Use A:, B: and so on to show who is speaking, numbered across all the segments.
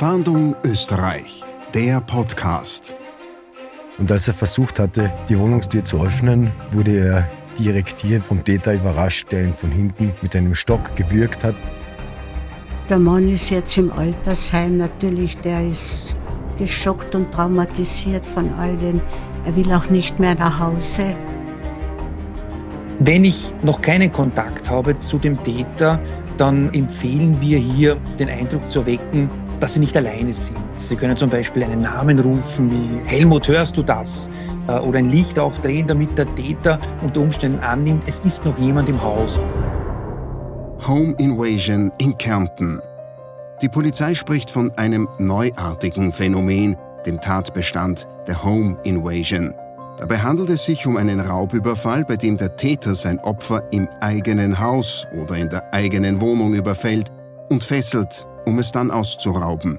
A: Fahndung Österreich, der Podcast.
B: Und als er versucht hatte, die Wohnungstür zu öffnen, wurde er direkt hier vom Täter überrascht, der ihn von hinten mit einem Stock gewürgt hat.
C: Der Mann ist jetzt im Altersheim natürlich, der ist geschockt und traumatisiert von all dem. Er will auch nicht mehr nach Hause.
D: Wenn ich noch keinen Kontakt habe zu dem Täter, dann empfehlen wir hier den Eindruck zu erwecken, dass sie nicht alleine sind. Sie können zum Beispiel einen Namen rufen wie Helmut, hörst du das? Äh, oder ein Licht aufdrehen, damit der Täter unter Umständen annimmt, es ist noch jemand im Haus.
A: Home Invasion in Kärnten. Die Polizei spricht von einem neuartigen Phänomen, dem Tatbestand der Home Invasion. Dabei handelt es sich um einen Raubüberfall, bei dem der Täter sein Opfer im eigenen Haus oder in der eigenen Wohnung überfällt und fesselt, um es dann auszurauben.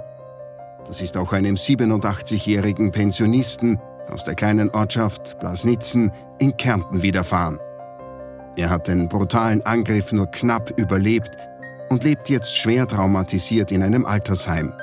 A: Das ist auch einem 87-jährigen Pensionisten aus der kleinen Ortschaft Blasnitzen in Kärnten widerfahren. Er hat den brutalen Angriff nur knapp überlebt und lebt jetzt schwer traumatisiert in einem Altersheim.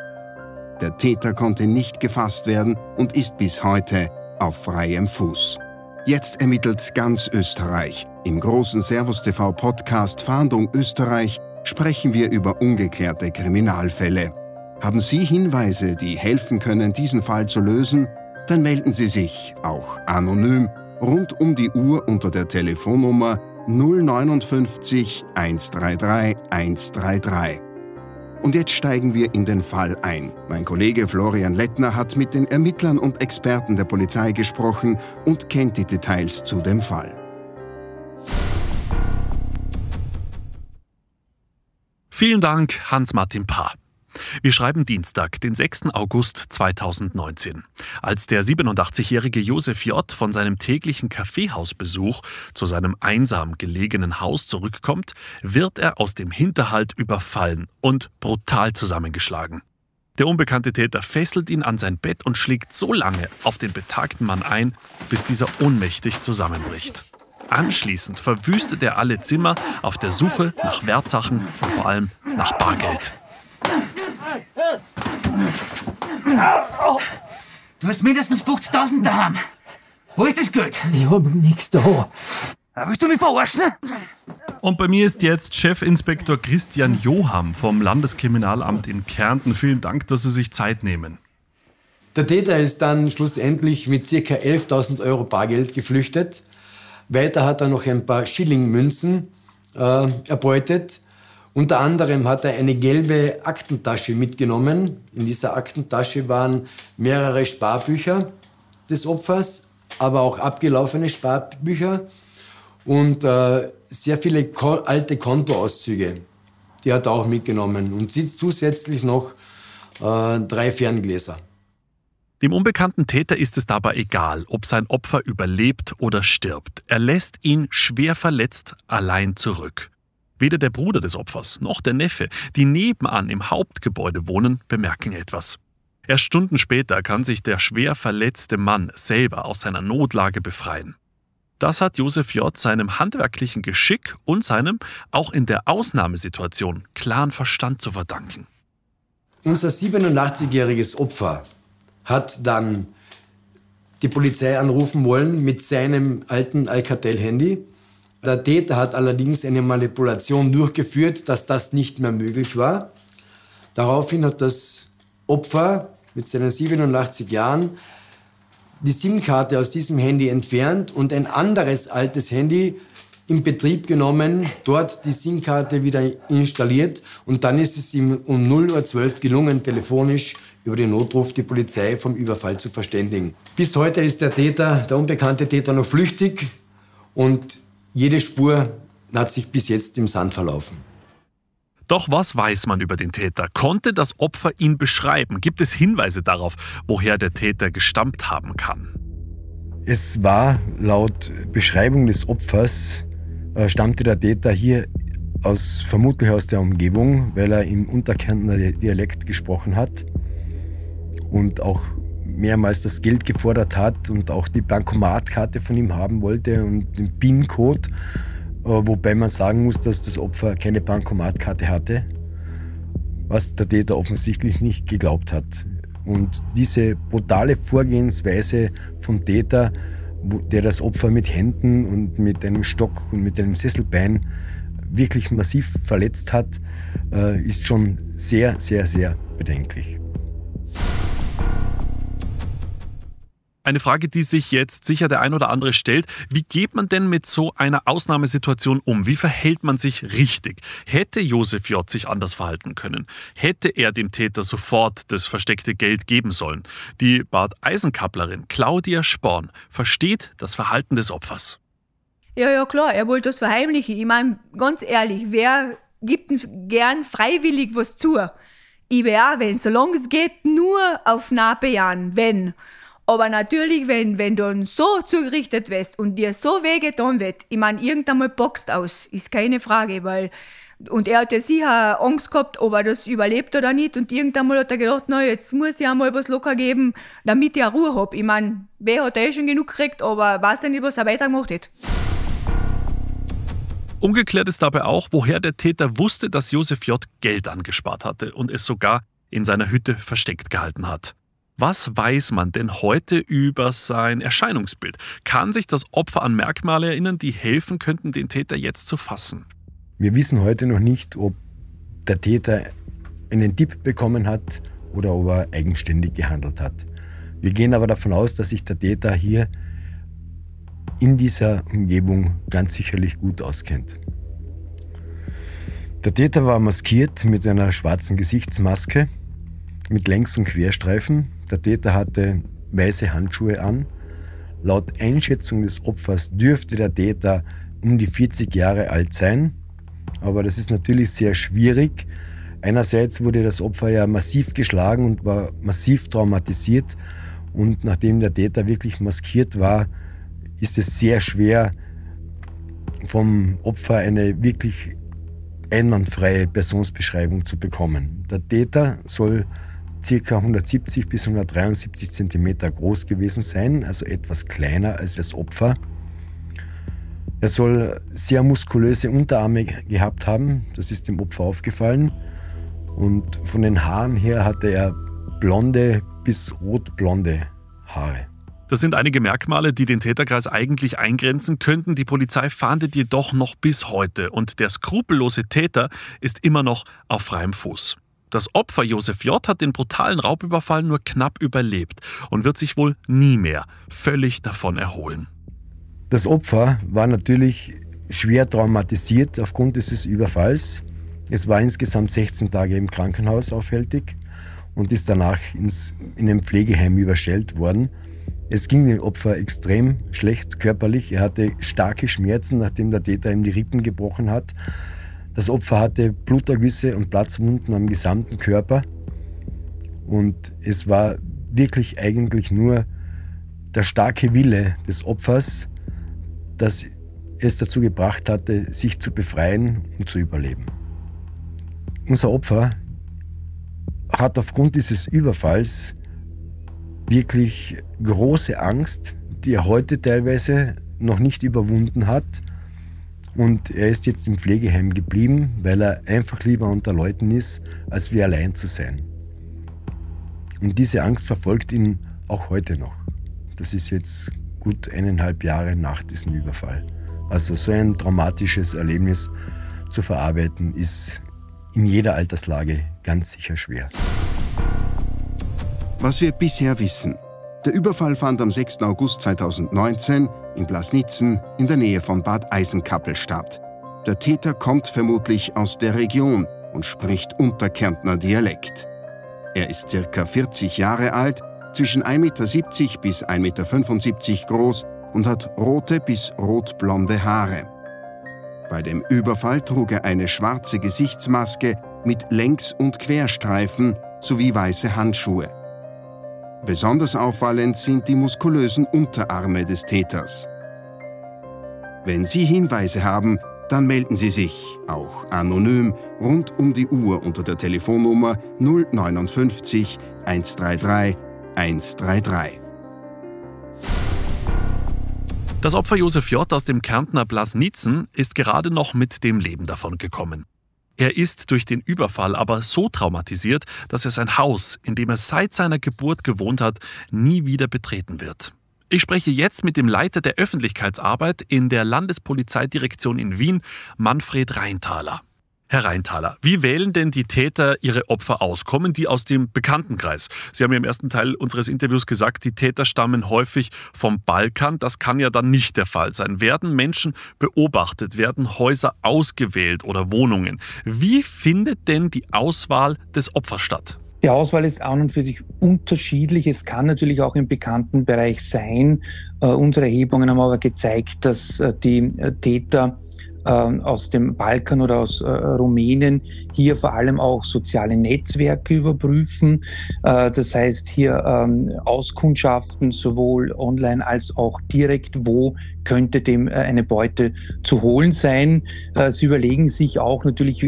A: Der Täter konnte nicht gefasst werden und ist bis heute auf freiem Fuß. Jetzt ermittelt ganz Österreich. Im großen Servus TV Podcast Fahndung Österreich sprechen wir über ungeklärte Kriminalfälle. Haben Sie Hinweise, die helfen können, diesen Fall zu lösen? Dann melden Sie sich, auch anonym, rund um die Uhr unter der Telefonnummer 059 133 133. Und jetzt steigen wir in den Fall ein. Mein Kollege Florian Lettner hat mit den Ermittlern und Experten der Polizei gesprochen und kennt die Details zu dem Fall.
E: Vielen Dank, Hans-Martin Paar. Wir schreiben Dienstag, den 6. August 2019. Als der 87-jährige Josef J. von seinem täglichen Kaffeehausbesuch zu seinem einsam gelegenen Haus zurückkommt, wird er aus dem Hinterhalt überfallen und brutal zusammengeschlagen. Der unbekannte Täter fesselt ihn an sein Bett und schlägt so lange auf den betagten Mann ein, bis dieser ohnmächtig zusammenbricht. Anschließend verwüstet er alle Zimmer auf der Suche nach Wertsachen und vor allem nach Bargeld.
F: Du hast mindestens 50.000 daheim. Wo ist das Geld?
G: Ich hab nichts da.
F: Willst du mich verarschen?
E: Und bei mir ist jetzt Chefinspektor Christian Joham vom Landeskriminalamt in Kärnten. Vielen Dank, dass Sie sich Zeit nehmen.
B: Der Täter ist dann schlussendlich mit ca. 11.000 Euro Bargeld geflüchtet. Weiter hat er noch ein paar Schillingmünzen äh, erbeutet unter anderem hat er eine gelbe Aktentasche mitgenommen. In dieser Aktentasche waren mehrere Sparbücher des Opfers, aber auch abgelaufene Sparbücher und äh, sehr viele ko alte Kontoauszüge. Die hat er auch mitgenommen und zusätzlich noch äh, drei Ferngläser.
E: Dem unbekannten Täter ist es dabei egal, ob sein Opfer überlebt oder stirbt. Er lässt ihn schwer verletzt allein zurück. Weder der Bruder des Opfers noch der Neffe, die nebenan im Hauptgebäude wohnen, bemerken etwas. Erst Stunden später kann sich der schwer verletzte Mann selber aus seiner Notlage befreien. Das hat Josef J. seinem handwerklichen Geschick und seinem, auch in der Ausnahmesituation, klaren Verstand zu verdanken.
B: Unser 87-jähriges Opfer hat dann die Polizei anrufen wollen mit seinem alten Alcatel-Handy der Täter hat allerdings eine Manipulation durchgeführt, dass das nicht mehr möglich war. Daraufhin hat das Opfer mit seinen 87 Jahren die SIM-Karte aus diesem Handy entfernt und ein anderes altes Handy in Betrieb genommen, dort die SIM-Karte wieder installiert und dann ist es ihm um 0.12 Uhr gelungen, telefonisch über den Notruf die Polizei vom Überfall zu verständigen. Bis heute ist der Täter, der unbekannte Täter, noch flüchtig und jede Spur hat sich bis jetzt im Sand verlaufen.
E: Doch was weiß man über den Täter? Konnte das Opfer ihn beschreiben? Gibt es Hinweise darauf, woher der Täter gestammt haben kann?
B: Es war laut Beschreibung des Opfers, äh, stammte der Täter hier aus, vermutlich aus der Umgebung, weil er im Unterkärntner Dialekt gesprochen hat und auch mehrmals das Geld gefordert hat und auch die Bankomatkarte von ihm haben wollte und den PIN-Code, äh, wobei man sagen muss, dass das Opfer keine Bankomatkarte hatte. was der Täter offensichtlich nicht geglaubt hat. Und diese brutale Vorgehensweise vom Täter, der das Opfer mit Händen und mit einem Stock und mit einem Sesselbein wirklich massiv verletzt hat, äh, ist schon sehr, sehr, sehr bedenklich.
E: Eine Frage, die sich jetzt sicher der ein oder andere stellt. Wie geht man denn mit so einer Ausnahmesituation um? Wie verhält man sich richtig? Hätte Josef J. sich anders verhalten können? Hätte er dem Täter sofort das versteckte Geld geben sollen? Die Bad Eisenkapplerin Claudia Sporn versteht das Verhalten des Opfers.
G: Ja, ja, klar, er wollte das verheimlichen. Ich meine, ganz ehrlich, wer gibt gern freiwillig was zu? Ich wäre auch, wenn, solange es geht, nur auf Nahbejahen, wenn. Aber natürlich, wenn, wenn du so zugerichtet wirst und dir so wehgetan wird, ich meine, irgendwann mal boxt aus, ist keine Frage, weil und er hat ja sicher Angst gehabt, ob er das überlebt oder nicht. Und irgendwann mal hat er gedacht, na, jetzt muss ich einmal was locker geben, damit ich Ruhe habe. Ich meine, wer hat eh schon genug gekriegt, aber weiß dann nicht, was er weitergemacht hat.
E: Ungeklärt ist dabei auch, woher der Täter wusste, dass Josef J. Geld angespart hatte und es sogar in seiner Hütte versteckt gehalten hat. Was weiß man denn heute über sein Erscheinungsbild? Kann sich das Opfer an Merkmale erinnern, die helfen könnten, den Täter jetzt zu fassen?
B: Wir wissen heute noch nicht, ob der Täter einen Tipp bekommen hat oder ob er eigenständig gehandelt hat. Wir gehen aber davon aus, dass sich der Täter hier in dieser Umgebung ganz sicherlich gut auskennt. Der Täter war maskiert mit einer schwarzen Gesichtsmaske mit Längs- und Querstreifen der Täter hatte weiße Handschuhe an. Laut Einschätzung des Opfers dürfte der Täter um die 40 Jahre alt sein. Aber das ist natürlich sehr schwierig. Einerseits wurde das Opfer ja massiv geschlagen und war massiv traumatisiert. Und nachdem der Täter wirklich maskiert war, ist es sehr schwer, vom Opfer eine wirklich einwandfreie Personsbeschreibung zu bekommen. Der Täter soll ca. 170 bis 173 cm groß gewesen sein, also etwas kleiner als das Opfer. Er soll sehr muskulöse Unterarme gehabt haben, das ist dem Opfer aufgefallen. Und von den Haaren her hatte er blonde bis rotblonde Haare.
E: Das sind einige Merkmale, die den Täterkreis eigentlich eingrenzen könnten. Die Polizei fahndet jedoch noch bis heute und der skrupellose Täter ist immer noch auf freiem Fuß. Das Opfer Josef J. hat den brutalen Raubüberfall nur knapp überlebt und wird sich wohl nie mehr völlig davon erholen.
B: Das Opfer war natürlich schwer traumatisiert aufgrund dieses Überfalls. Es war insgesamt 16 Tage im Krankenhaus aufhältig und ist danach ins, in einem Pflegeheim überstellt worden. Es ging dem Opfer extrem schlecht körperlich. Er hatte starke Schmerzen, nachdem der Täter ihm die Rippen gebrochen hat. Das Opfer hatte Blutergüsse und Platzwunden am gesamten Körper. Und es war wirklich eigentlich nur der starke Wille des Opfers, dass es dazu gebracht hatte, sich zu befreien und zu überleben. Unser Opfer hat aufgrund dieses Überfalls wirklich große Angst, die er heute teilweise noch nicht überwunden hat und er ist jetzt im Pflegeheim geblieben, weil er einfach lieber unter Leuten ist, als wie allein zu sein. Und diese Angst verfolgt ihn auch heute noch. Das ist jetzt gut eineinhalb Jahre nach diesem Überfall. Also so ein traumatisches Erlebnis zu verarbeiten, ist in jeder Alterslage ganz sicher schwer.
A: Was wir bisher wissen. Der Überfall fand am 6. August 2019 in Blasnitzen in der Nähe von Bad Eisenkappel statt. Der Täter kommt vermutlich aus der Region und spricht Unterkärntner Dialekt. Er ist circa 40 Jahre alt, zwischen 1,70 Meter bis 1,75 Meter groß und hat rote bis rotblonde Haare. Bei dem Überfall trug er eine schwarze Gesichtsmaske mit Längs- und Querstreifen sowie weiße Handschuhe. Besonders auffallend sind die muskulösen Unterarme des Täters. Wenn Sie Hinweise haben, dann melden Sie sich, auch anonym, rund um die Uhr unter der Telefonnummer 059 133 133.
E: Das Opfer Josef J. aus dem Kärntner Blasnitzen ist gerade noch mit dem Leben davon gekommen. Er ist durch den Überfall aber so traumatisiert, dass er sein Haus, in dem er seit seiner Geburt gewohnt hat, nie wieder betreten wird. Ich spreche jetzt mit dem Leiter der Öffentlichkeitsarbeit in der Landespolizeidirektion in Wien, Manfred Reintaler. Herr Reintaler, wie wählen denn die Täter ihre Opfer aus? Kommen die aus dem Bekanntenkreis? Sie haben ja im ersten Teil unseres Interviews gesagt, die Täter stammen häufig vom Balkan. Das kann ja dann nicht der Fall sein. Werden Menschen beobachtet? Werden Häuser ausgewählt oder Wohnungen? Wie findet denn die Auswahl des Opfers statt?
D: Die Auswahl ist an und für sich unterschiedlich. Es kann natürlich auch im bekannten Bereich sein. Äh, unsere Erhebungen haben aber gezeigt, dass äh, die äh, Täter aus dem Balkan oder aus äh, Rumänien hier vor allem auch soziale Netzwerke überprüfen. Äh, das heißt hier ähm, Auskundschaften sowohl online als auch direkt, wo könnte dem äh, eine Beute zu holen sein. Äh, sie überlegen sich auch natürlich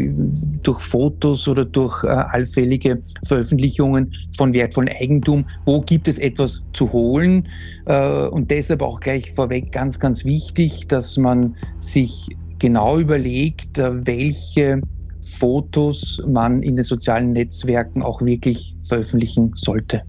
D: durch Fotos oder durch äh, allfällige Veröffentlichungen von wertvollem Eigentum, wo gibt es etwas zu holen. Äh, und deshalb auch gleich vorweg ganz, ganz wichtig, dass man sich genau überlegt, äh, welche Fotos man in den sozialen Netzwerken auch wirklich veröffentlichen sollte.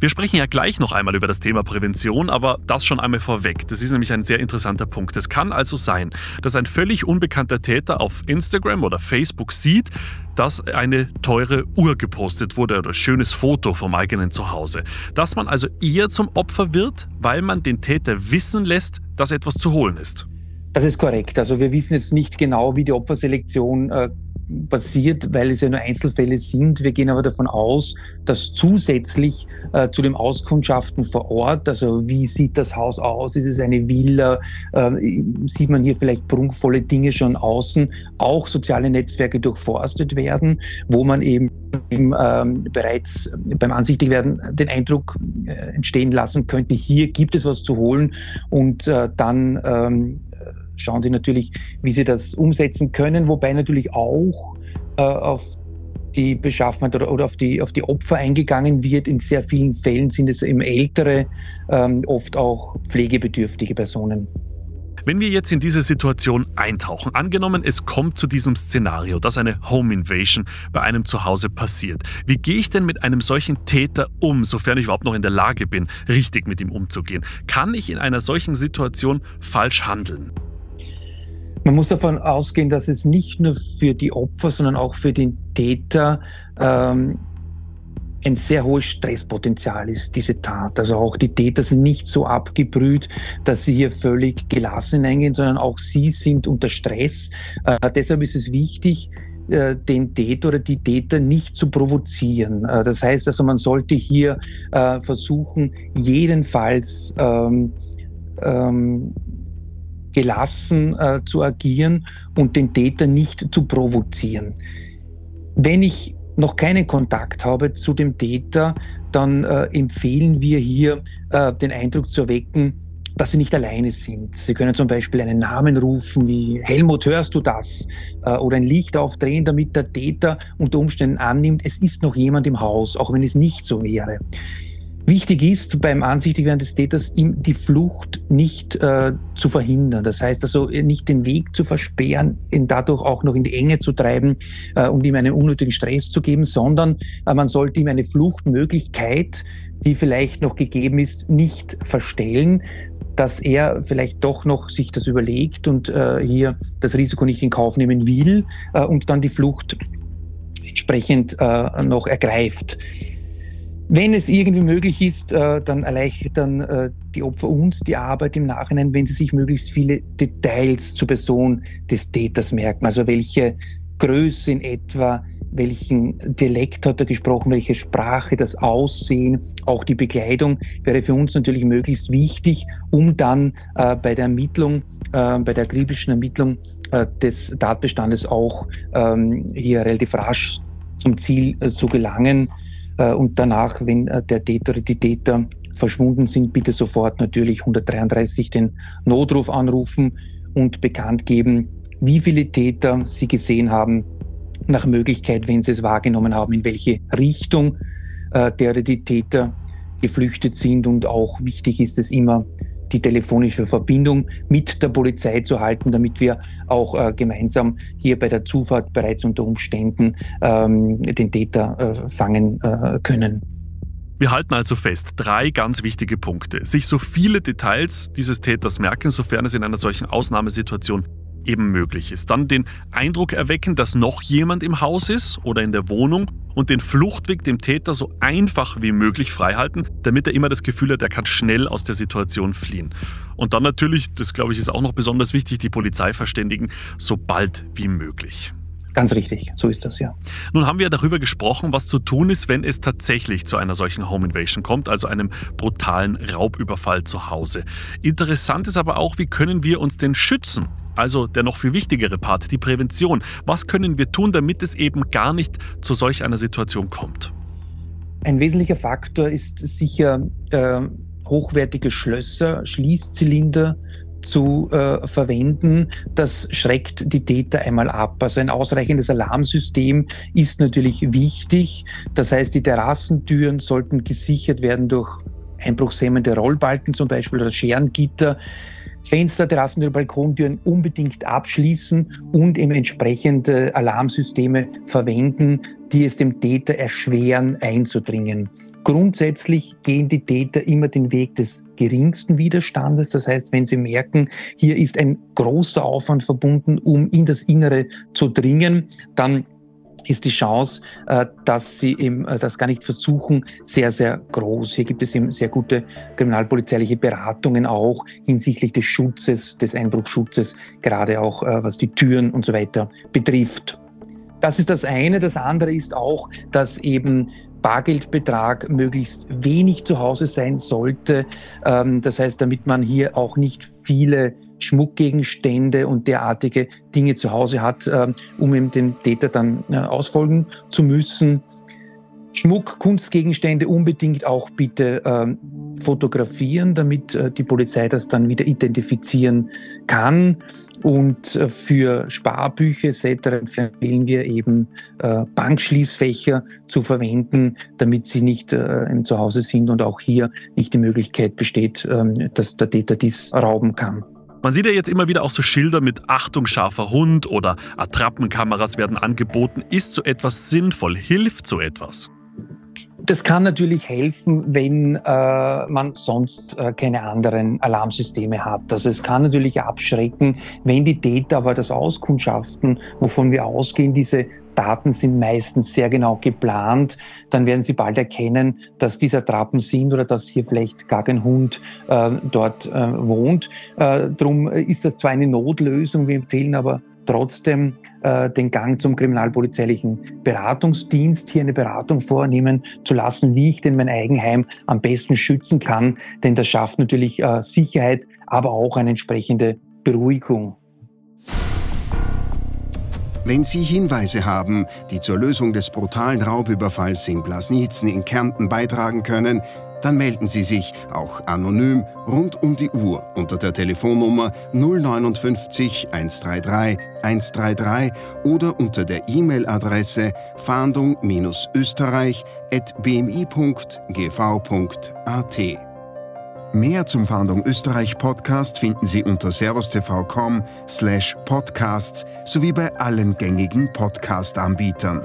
E: Wir sprechen ja gleich noch einmal über das Thema Prävention, aber das schon einmal vorweg. Das ist nämlich ein sehr interessanter Punkt. Es kann also sein, dass ein völlig unbekannter Täter auf Instagram oder Facebook sieht, dass eine teure Uhr gepostet wurde oder ein schönes Foto vom eigenen Zuhause. Dass man also eher zum Opfer wird, weil man den Täter wissen lässt, dass etwas zu holen ist.
D: Das ist korrekt. Also wir wissen jetzt nicht genau, wie die Opferselektion äh, passiert, weil es ja nur Einzelfälle sind. Wir gehen aber davon aus, dass zusätzlich äh, zu dem Auskundschaften vor Ort, also wie sieht das Haus aus, ist es eine Villa, äh, sieht man hier vielleicht prunkvolle Dinge schon außen, auch soziale Netzwerke durchforstet werden, wo man eben ähm, bereits beim Ansichtigwerden den Eindruck äh, entstehen lassen könnte, hier gibt es was zu holen und äh, dann ähm, schauen sie natürlich, wie sie das umsetzen können, wobei natürlich auch äh, auf die Beschaffenheit oder, oder auf, die, auf die Opfer eingegangen wird. In sehr vielen Fällen sind es eben ältere, ähm, oft auch pflegebedürftige Personen.
E: Wenn wir jetzt in diese Situation eintauchen, angenommen es kommt zu diesem Szenario, dass eine Home Invasion bei einem Zuhause passiert, wie gehe ich denn mit einem solchen Täter um, sofern ich überhaupt noch in der Lage bin, richtig mit ihm umzugehen? Kann ich in einer solchen Situation falsch handeln?
D: Man muss davon ausgehen, dass es nicht nur für die Opfer, sondern auch für den Täter ähm, ein sehr hohes Stresspotenzial ist, diese Tat. Also auch die Täter sind nicht so abgebrüht, dass sie hier völlig gelassen hineingehen, sondern auch sie sind unter Stress. Äh, deshalb ist es wichtig, äh, den Täter oder die Täter nicht zu provozieren. Äh, das heißt also, man sollte hier äh, versuchen, jedenfalls ähm, ähm, gelassen äh, zu agieren und den Täter nicht zu provozieren. Wenn ich noch keinen Kontakt habe zu dem Täter, dann äh, empfehlen wir hier äh, den Eindruck zu erwecken, dass sie nicht alleine sind. Sie können zum Beispiel einen Namen rufen wie Helmut, hörst du das? Äh, oder ein Licht aufdrehen, damit der Täter unter Umständen annimmt, es ist noch jemand im Haus, auch wenn es nicht so wäre. Wichtig ist beim Ansichtigwerden des Täters, ihm die Flucht nicht äh, zu verhindern. Das heißt also nicht den Weg zu versperren, ihn dadurch auch noch in die Enge zu treiben äh, und ihm einen unnötigen Stress zu geben, sondern äh, man sollte ihm eine Fluchtmöglichkeit, die vielleicht noch gegeben ist, nicht verstellen, dass er vielleicht doch noch sich das überlegt und äh, hier das Risiko nicht in Kauf nehmen will äh, und dann die Flucht entsprechend äh, noch ergreift. Wenn es irgendwie möglich ist, äh, dann erleichtert dann äh, die Opfer uns die Arbeit im Nachhinein, wenn sie sich möglichst viele Details zur Person des Täters merken. Also welche Größe in etwa, welchen Dialekt hat er gesprochen, welche Sprache, das Aussehen, auch die Bekleidung wäre für uns natürlich möglichst wichtig, um dann äh, bei der Ermittlung, bei der akribischen Ermittlung des Tatbestandes auch ähm, hier relativ rasch zum Ziel zu gelangen. Äh, und danach, wenn äh, der Täter oder die Täter verschwunden sind, bitte sofort natürlich 133 den Notruf anrufen und bekannt geben, wie viele Täter sie gesehen haben, nach Möglichkeit, wenn sie es wahrgenommen haben, in welche Richtung äh, der oder die Täter geflüchtet sind. Und auch wichtig ist es immer, die telefonische Verbindung mit der Polizei zu halten, damit wir auch äh, gemeinsam hier bei der Zufahrt bereits unter Umständen ähm, den Täter äh, fangen äh, können.
E: Wir halten also fest, drei ganz wichtige Punkte. Sich so viele Details dieses Täters merken, sofern es in einer solchen Ausnahmesituation eben möglich ist. Dann den Eindruck erwecken, dass noch jemand im Haus ist oder in der Wohnung und den Fluchtweg dem Täter so einfach wie möglich freihalten, damit er immer das Gefühl hat, er kann schnell aus der Situation fliehen. Und dann natürlich, das glaube ich ist auch noch besonders wichtig, die Polizei verständigen, so bald wie möglich.
D: Ganz richtig, so ist das ja.
E: Nun haben wir darüber gesprochen, was zu tun ist, wenn es tatsächlich zu einer solchen Home Invasion kommt, also einem brutalen Raubüberfall zu Hause. Interessant ist aber auch, wie können wir uns denn schützen? Also der noch viel wichtigere Part, die Prävention. Was können wir tun, damit es eben gar nicht zu solch einer Situation kommt?
D: Ein wesentlicher Faktor ist sicher äh, hochwertige Schlösser, Schließzylinder, zu äh, verwenden, das schreckt die Täter einmal ab. Also ein ausreichendes Alarmsystem ist natürlich wichtig. Das heißt, die Terrassentüren sollten gesichert werden durch einbruchshemmende Rollbalken zum Beispiel oder Scherengitter. Fenster, Terrassentüren, Balkontüren unbedingt abschließen und eben entsprechende Alarmsysteme verwenden, die es dem Täter erschweren, einzudringen. Grundsätzlich gehen die Täter immer den Weg des geringsten Widerstandes. Das heißt, wenn sie merken, hier ist ein großer Aufwand verbunden, um in das Innere zu dringen, dann ist die Chance, äh, dass sie eben äh, das gar nicht versuchen, sehr, sehr groß. Hier gibt es eben sehr gute kriminalpolizeiliche Beratungen auch hinsichtlich des Schutzes, des Einbruchschutzes, gerade auch äh, was die Türen und so weiter betrifft. Das ist das eine. Das andere ist auch, dass eben Bargeldbetrag möglichst wenig zu Hause sein sollte. Ähm, das heißt, damit man hier auch nicht viele Schmuckgegenstände und derartige Dinge zu Hause hat, ähm, um eben den Täter dann äh, ausfolgen zu müssen. Schmuck, Kunstgegenstände unbedingt auch bitte ähm, fotografieren, damit äh, die Polizei das dann wieder identifizieren kann. Und äh, für Sparbücher etc. empfehlen wir eben Bankschließfächer zu verwenden, damit sie nicht im Zuhause sind und auch hier nicht die Möglichkeit besteht, ähm, dass der Täter dies rauben kann.
E: Man sieht ja jetzt immer wieder auch so Schilder mit Achtung scharfer Hund oder Attrappenkameras werden angeboten. Ist so etwas sinnvoll? Hilft so etwas?
D: Das kann natürlich helfen, wenn äh, man sonst äh, keine anderen Alarmsysteme hat. Also es kann natürlich abschrecken, wenn die Täter aber das auskundschaften, wovon wir ausgehen, diese Daten sind meistens sehr genau geplant, dann werden sie bald erkennen, dass dieser Trappen sind oder dass hier vielleicht gar kein Hund äh, dort äh, wohnt. Äh, drum ist das zwar eine Notlösung, wir empfehlen aber trotzdem äh, den Gang zum kriminalpolizeilichen Beratungsdienst, hier eine Beratung vornehmen zu lassen, wie ich denn mein Eigenheim am besten schützen kann. Denn das schafft natürlich äh, Sicherheit, aber auch eine entsprechende Beruhigung.
A: Wenn Sie Hinweise haben, die zur Lösung des brutalen Raubüberfalls in Blasnizen in Kärnten beitragen können, dann melden Sie sich auch anonym rund um die Uhr unter der Telefonnummer 059 133 133 oder unter der E-Mail-Adresse fahndung-österreich.bmi.gv.at. Mehr zum Fahndung Österreich Podcast finden Sie unter servustv.com slash podcasts sowie bei allen gängigen Podcast-Anbietern.